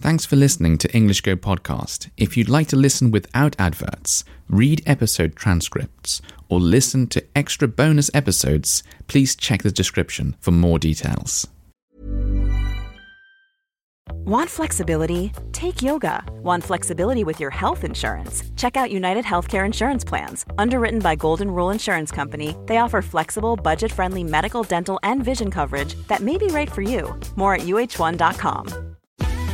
Thanks for listening to English Go Podcast. If you'd like to listen without adverts, read episode transcripts, or listen to extra bonus episodes, please check the description for more details. Want flexibility? Take yoga. Want flexibility with your health insurance? Check out United Healthcare Insurance Plans. Underwritten by Golden Rule Insurance Company, they offer flexible, budget friendly medical, dental, and vision coverage that may be right for you. More at uh1.com.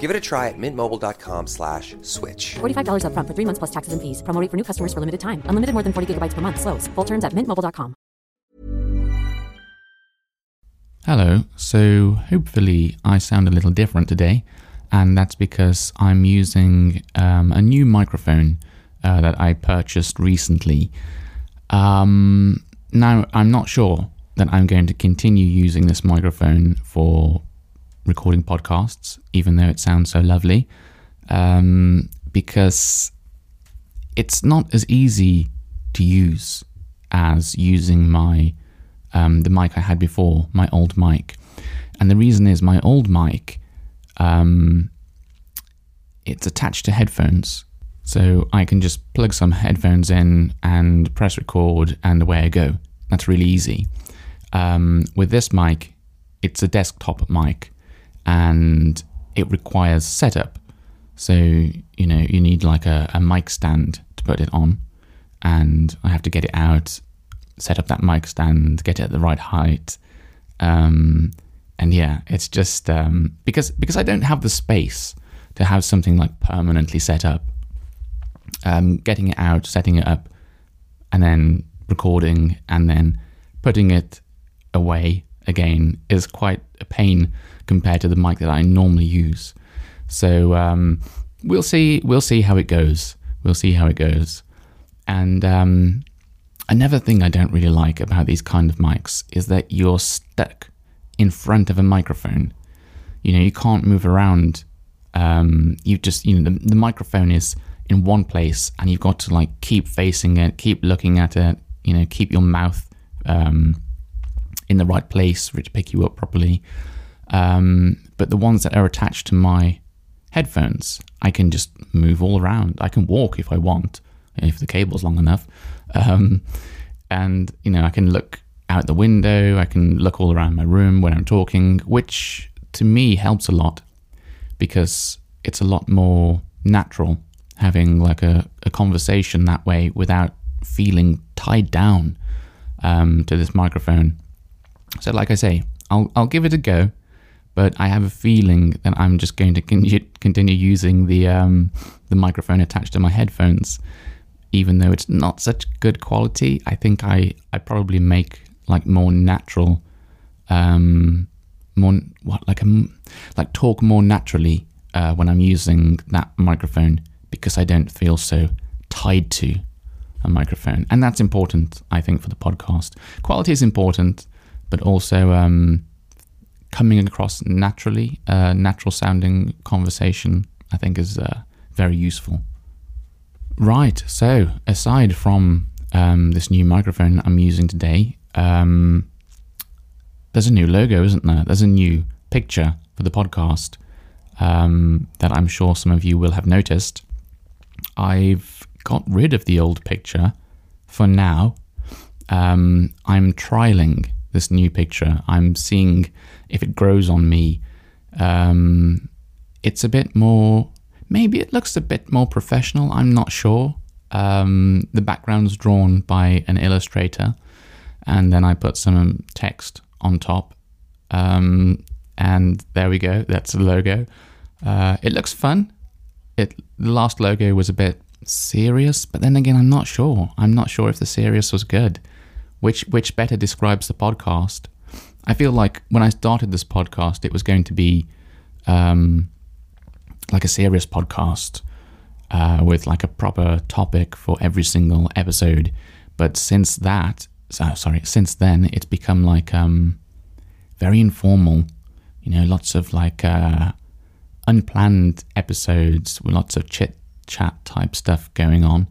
Give it a try at mintmobile.com slash switch. $45 upfront for three months plus taxes and fees. Promo rate for new customers for limited time. Unlimited more than 40 gigabytes per month. Slows. Full terms at mintmobile.com. Hello, so hopefully I sound a little different today, and that's because I'm using um, a new microphone uh, that I purchased recently. Um, now, I'm not sure that I'm going to continue using this microphone for recording podcasts, even though it sounds so lovely, um, because it's not as easy to use as using my um, the mic I had before, my old mic. And the reason is my old mic, um, it's attached to headphones. So I can just plug some headphones in and press record, and away I go. That's really easy. Um, with this mic, it's a desktop mic and it requires setup. So, you know, you need like a, a mic stand to put it on, and I have to get it out set up that mic stand, get it at the right height. Um, and yeah, it's just um, because because I don't have the space to have something like permanently set up. Um, getting it out, setting it up, and then recording, and then putting it away again is quite a pain compared to the mic that I normally use. So um, we'll see. We'll see how it goes. We'll see how it goes. And um, Another thing I don't really like about these kind of mics is that you're stuck in front of a microphone. You know, you can't move around. Um, you just, you know, the, the microphone is in one place and you've got to like keep facing it, keep looking at it, you know, keep your mouth um, in the right place for it to pick you up properly. Um, but the ones that are attached to my headphones, I can just move all around. I can walk if I want, if the cable's long enough. Um, and, you know, I can look out the window, I can look all around my room when I'm talking, which to me helps a lot because it's a lot more natural having like a, a conversation that way without feeling tied down um, to this microphone. So, like I say, I'll, I'll give it a go, but I have a feeling that I'm just going to con- continue using the, um, the microphone attached to my headphones even though it's not such good quality, I think I, I probably make like more natural, um, more what like a, like talk more naturally uh, when I'm using that microphone because I don't feel so tied to a microphone, and that's important. I think for the podcast, quality is important, but also um, coming across naturally, uh, natural sounding conversation, I think is uh, very useful. Right. So, aside from um, this new microphone I'm using today, um, there's a new logo, isn't there? There's a new picture for the podcast um, that I'm sure some of you will have noticed. I've got rid of the old picture for now. Um, I'm trialing this new picture. I'm seeing if it grows on me. Um, it's a bit more Maybe it looks a bit more professional. I'm not sure. Um, the background's drawn by an illustrator, and then I put some text on top. Um, and there we go. That's the logo. Uh, it looks fun. It the last logo was a bit serious, but then again, I'm not sure. I'm not sure if the serious was good. Which which better describes the podcast? I feel like when I started this podcast, it was going to be um, like a serious podcast uh, with like a proper topic for every single episode. But since that, so, sorry, since then, it's become like um, very informal. You know, lots of like uh, unplanned episodes with lots of chit chat type stuff going on,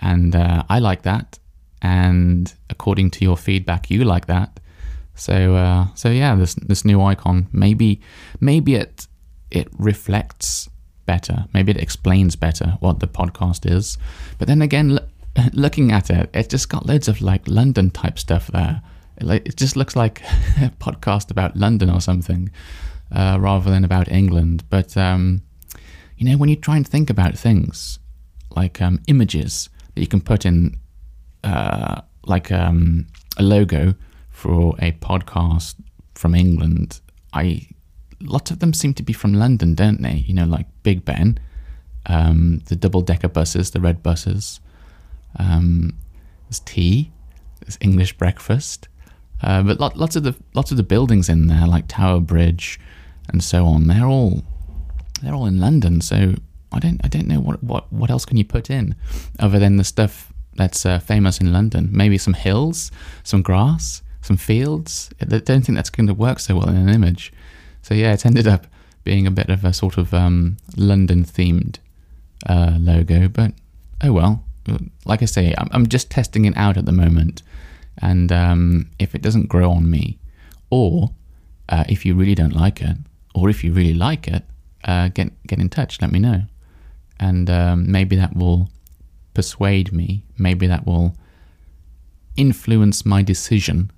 and uh, I like that. And according to your feedback, you like that. So, uh, so yeah, this this new icon maybe maybe it it reflects better. Maybe it explains better what the podcast is. But then again, l- looking at it, it just got loads of like London type stuff there. It, like, it just looks like a podcast about London or something uh, rather than about England. But, um, you know, when you try and think about things like um, images that you can put in, uh, like um, a logo for a podcast from England, I lots of them seem to be from London, don't they? You know, like Big Ben, um, the double decker buses, the red buses. Um, there's tea, there's English breakfast, uh, but lot, lots of the lots of the buildings in there, like Tower Bridge, and so on. They're all they're all in London. So I don't I don't know what what what else can you put in other than the stuff that's uh, famous in London. Maybe some hills, some grass, some fields. I don't think that's going to work so well in an image. So yeah, it's ended up being a bit of a sort of um, London themed uh, logo, but oh well. Like I say, I'm, I'm, just testing it out at the moment, and um, if it doesn't grow on me, or uh, if you really don't like it, or if you really like it, uh, get get in touch. Let me know, and um, maybe that will persuade me. Maybe that will influence my decision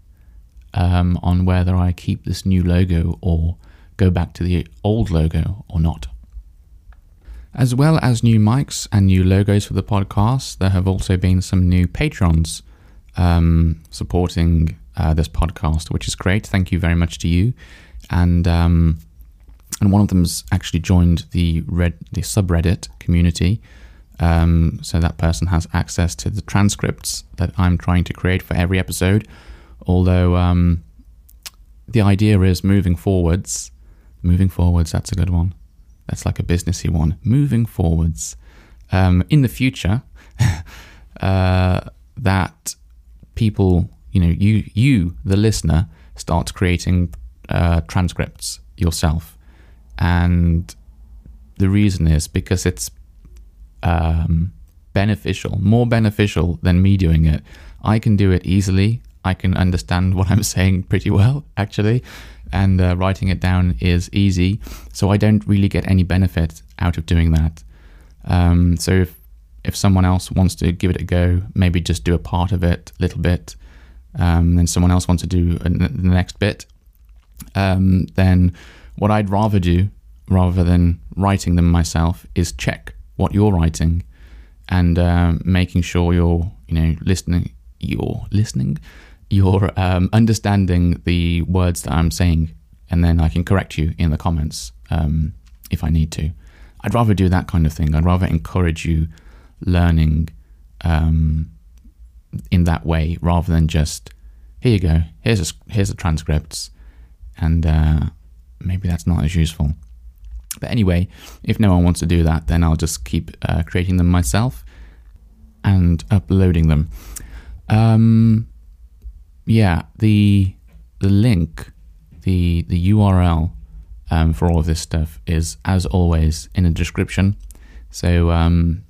um, on whether I keep this new logo or go back to the old logo or not. As well as new mics and new logos for the podcast, there have also been some new patrons um, supporting uh, this podcast, which is great. Thank you very much to you. And um, and one of them's actually joined the red the subreddit community. Um, so that person has access to the transcripts that I'm trying to create for every episode. Although um, the idea is moving forwards, Moving forwards, that's a good one. That's like a businessy one. Moving forwards. Um, in the future, uh, that people, you know, you, you, the listener, start creating uh, transcripts yourself. And the reason is because it's um, beneficial, more beneficial than me doing it. I can do it easily. I can understand what I'm saying pretty well, actually and uh, writing it down is easy. So I don't really get any benefit out of doing that. Um, so if if someone else wants to give it a go, maybe just do a part of it, a little bit, um, then someone else wants to do the next bit, um, then what I'd rather do, rather than writing them myself, is check what you're writing and uh, making sure you're, you know, listening. You're listening you're um, understanding the words that I'm saying, and then I can correct you in the comments um, if I need to. I'd rather do that kind of thing. I'd rather encourage you learning um, in that way rather than just here you go, here's a, here's the transcripts, and uh, maybe that's not as useful. But anyway, if no one wants to do that, then I'll just keep uh, creating them myself and uploading them. Um, yeah, the the link, the the URL um, for all of this stuff is as always in the description. So um,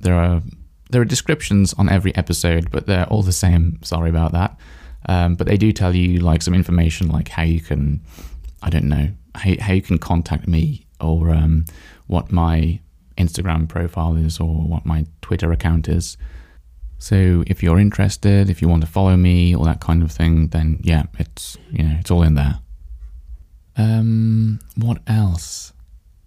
there are there are descriptions on every episode, but they're all the same. Sorry about that. Um, but they do tell you like some information, like how you can, I don't know, how, how you can contact me or um, what my Instagram profile is or what my Twitter account is. So if you're interested, if you want to follow me, all that kind of thing, then yeah, it's you know it's all in there. Um, what else?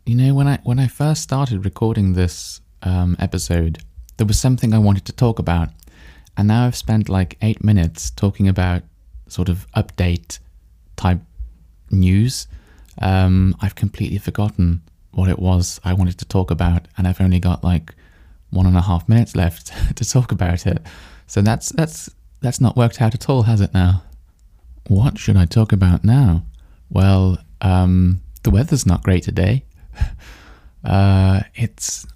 You know, when I when I first started recording this um, episode, there was something I wanted to talk about, And now I've spent like eight minutes talking about sort of update type news. Um, I've completely forgotten what it was I wanted to talk about, and I've only got like one and a half minutes left to talk about it. So that's that's that's not worked out at all, has it now? What should I talk about now? Well, um, the weather's not great today. uh, it's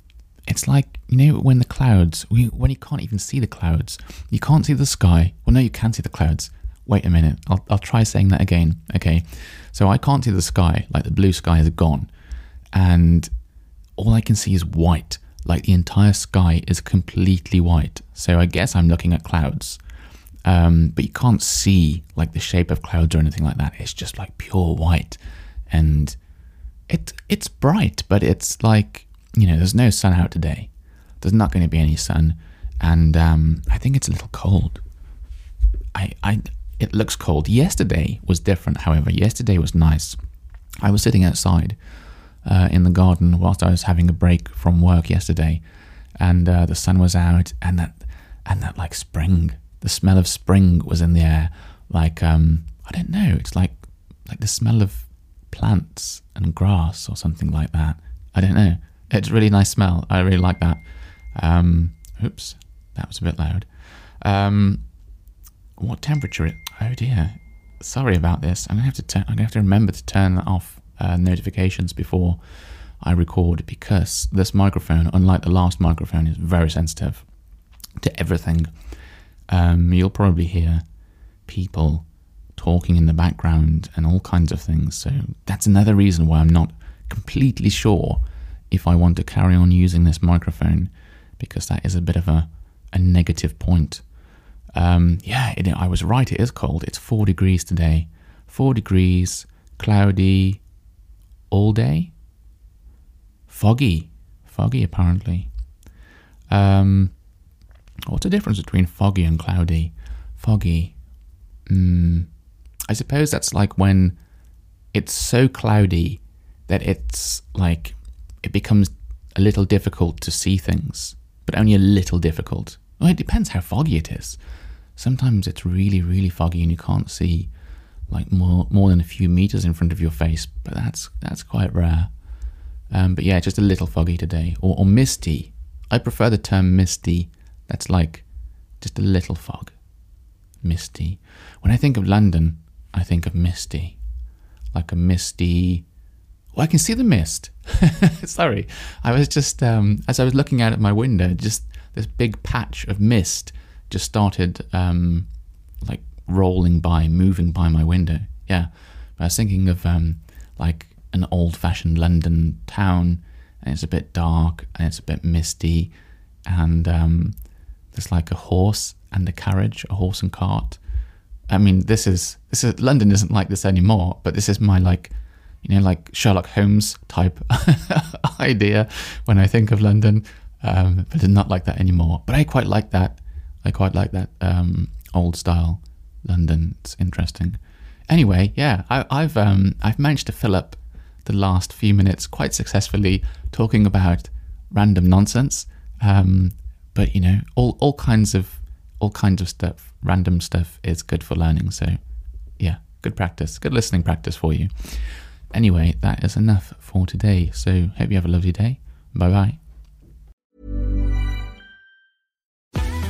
it's like you know when the clouds, when you can't even see the clouds, you can't see the sky. Well, no, you can see the clouds. Wait a minute, I'll I'll try saying that again. Okay, so I can't see the sky, like the blue sky is gone, and all I can see is white. Like the entire sky is completely white. So I guess I'm looking at clouds. Um, but you can't see like the shape of clouds or anything like that. It's just like pure white, and it it's bright, but it's like you know there's no sun out today. There's not going to be any sun, and um, I think it's a little cold. I I it looks cold. Yesterday was different, however. Yesterday was nice. I was sitting outside uh, in the garden whilst I was having a break from work yesterday, and uh, the sun was out, and that and that like spring the smell of spring was in the air. Like um, I don't know, it's like like the smell of plants and grass or something like that. I don't know. It's a really nice smell. I really like that. Um, oops, that was a bit loud. Um, what temperature? It, oh dear. Sorry about this. I'm gonna have to. Turn, I'm gonna have to remember to turn off uh, notifications before I record because this microphone, unlike the last microphone, is very sensitive to everything um, you'll probably hear people talking in the background and all kinds of things. So that's another reason why I'm not completely sure if I want to carry on using this microphone because that is a bit of a, a negative point. Um, yeah, it, I was right. It is cold. It's four degrees today. Four degrees, cloudy, all day. Foggy, foggy apparently. Um, What's the difference between foggy and cloudy? Foggy. Mm, I suppose that's like when it's so cloudy that it's like it becomes a little difficult to see things, but only a little difficult. Well, it depends how foggy it is. Sometimes it's really, really foggy and you can't see like more more than a few meters in front of your face, but that's that's quite rare. Um, but yeah, just a little foggy today, or, or misty. I prefer the term misty that's like just a little fog. Misty. When I think of London, I think of misty. Like a misty. Well, I can see the mist. Sorry. I was just, um, as I was looking out at my window, just this big patch of mist just started um, like rolling by, moving by my window. Yeah. I was thinking of um, like an old fashioned London town, and it's a bit dark and it's a bit misty, and um, there's like a horse and a carriage, a horse and cart. I mean, this is this is London isn't like this anymore, but this is my like, you know, like Sherlock Holmes type idea when I think of London. Um, but it's not like that anymore. But I quite like that. I quite like that um, old style London. It's interesting. Anyway, yeah, I, have um, I've managed to fill up the last few minutes quite successfully talking about random nonsense. Um, but you know, all all kinds of all kinds of stuff, random stuff is good for learning. So yeah, good practice, good listening practice for you. Anyway, that is enough for today. So hope you have a lovely day. Bye bye.